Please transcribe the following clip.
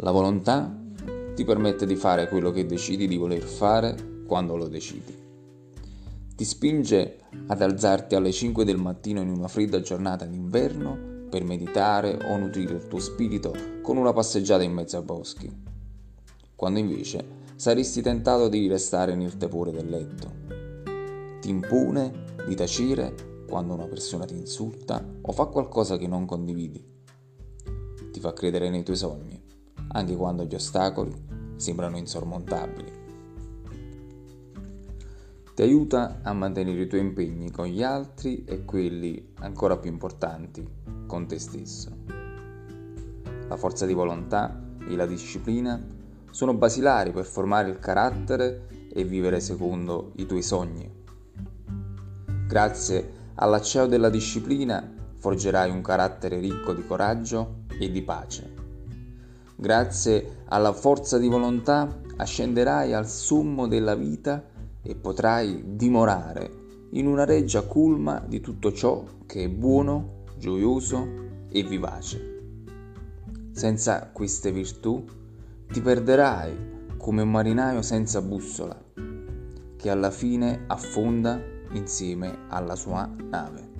La volontà ti permette di fare quello che decidi di voler fare quando lo decidi. Ti spinge ad alzarti alle 5 del mattino in una fredda giornata d'inverno per meditare o nutrire il tuo spirito con una passeggiata in mezzo ai boschi, quando invece saresti tentato di restare nel tepore del letto. Ti impone di tacere quando una persona ti insulta o fa qualcosa che non condividi. Ti fa credere nei tuoi sogni, anche quando gli ostacoli sembrano insormontabili. Ti aiuta a mantenere i tuoi impegni con gli altri e quelli ancora più importanti, con te stesso. La forza di volontà e la disciplina sono basilari per formare il carattere e vivere secondo i tuoi sogni. Grazie all'acciaio della disciplina forgerai un carattere ricco di coraggio e di pace. Grazie alla forza di volontà ascenderai al sommo della vita e potrai dimorare in una reggia culma di tutto ciò che è buono, gioioso e vivace. Senza queste virtù ti perderai come un marinaio senza bussola, che alla fine affonda insieme alla sua nave.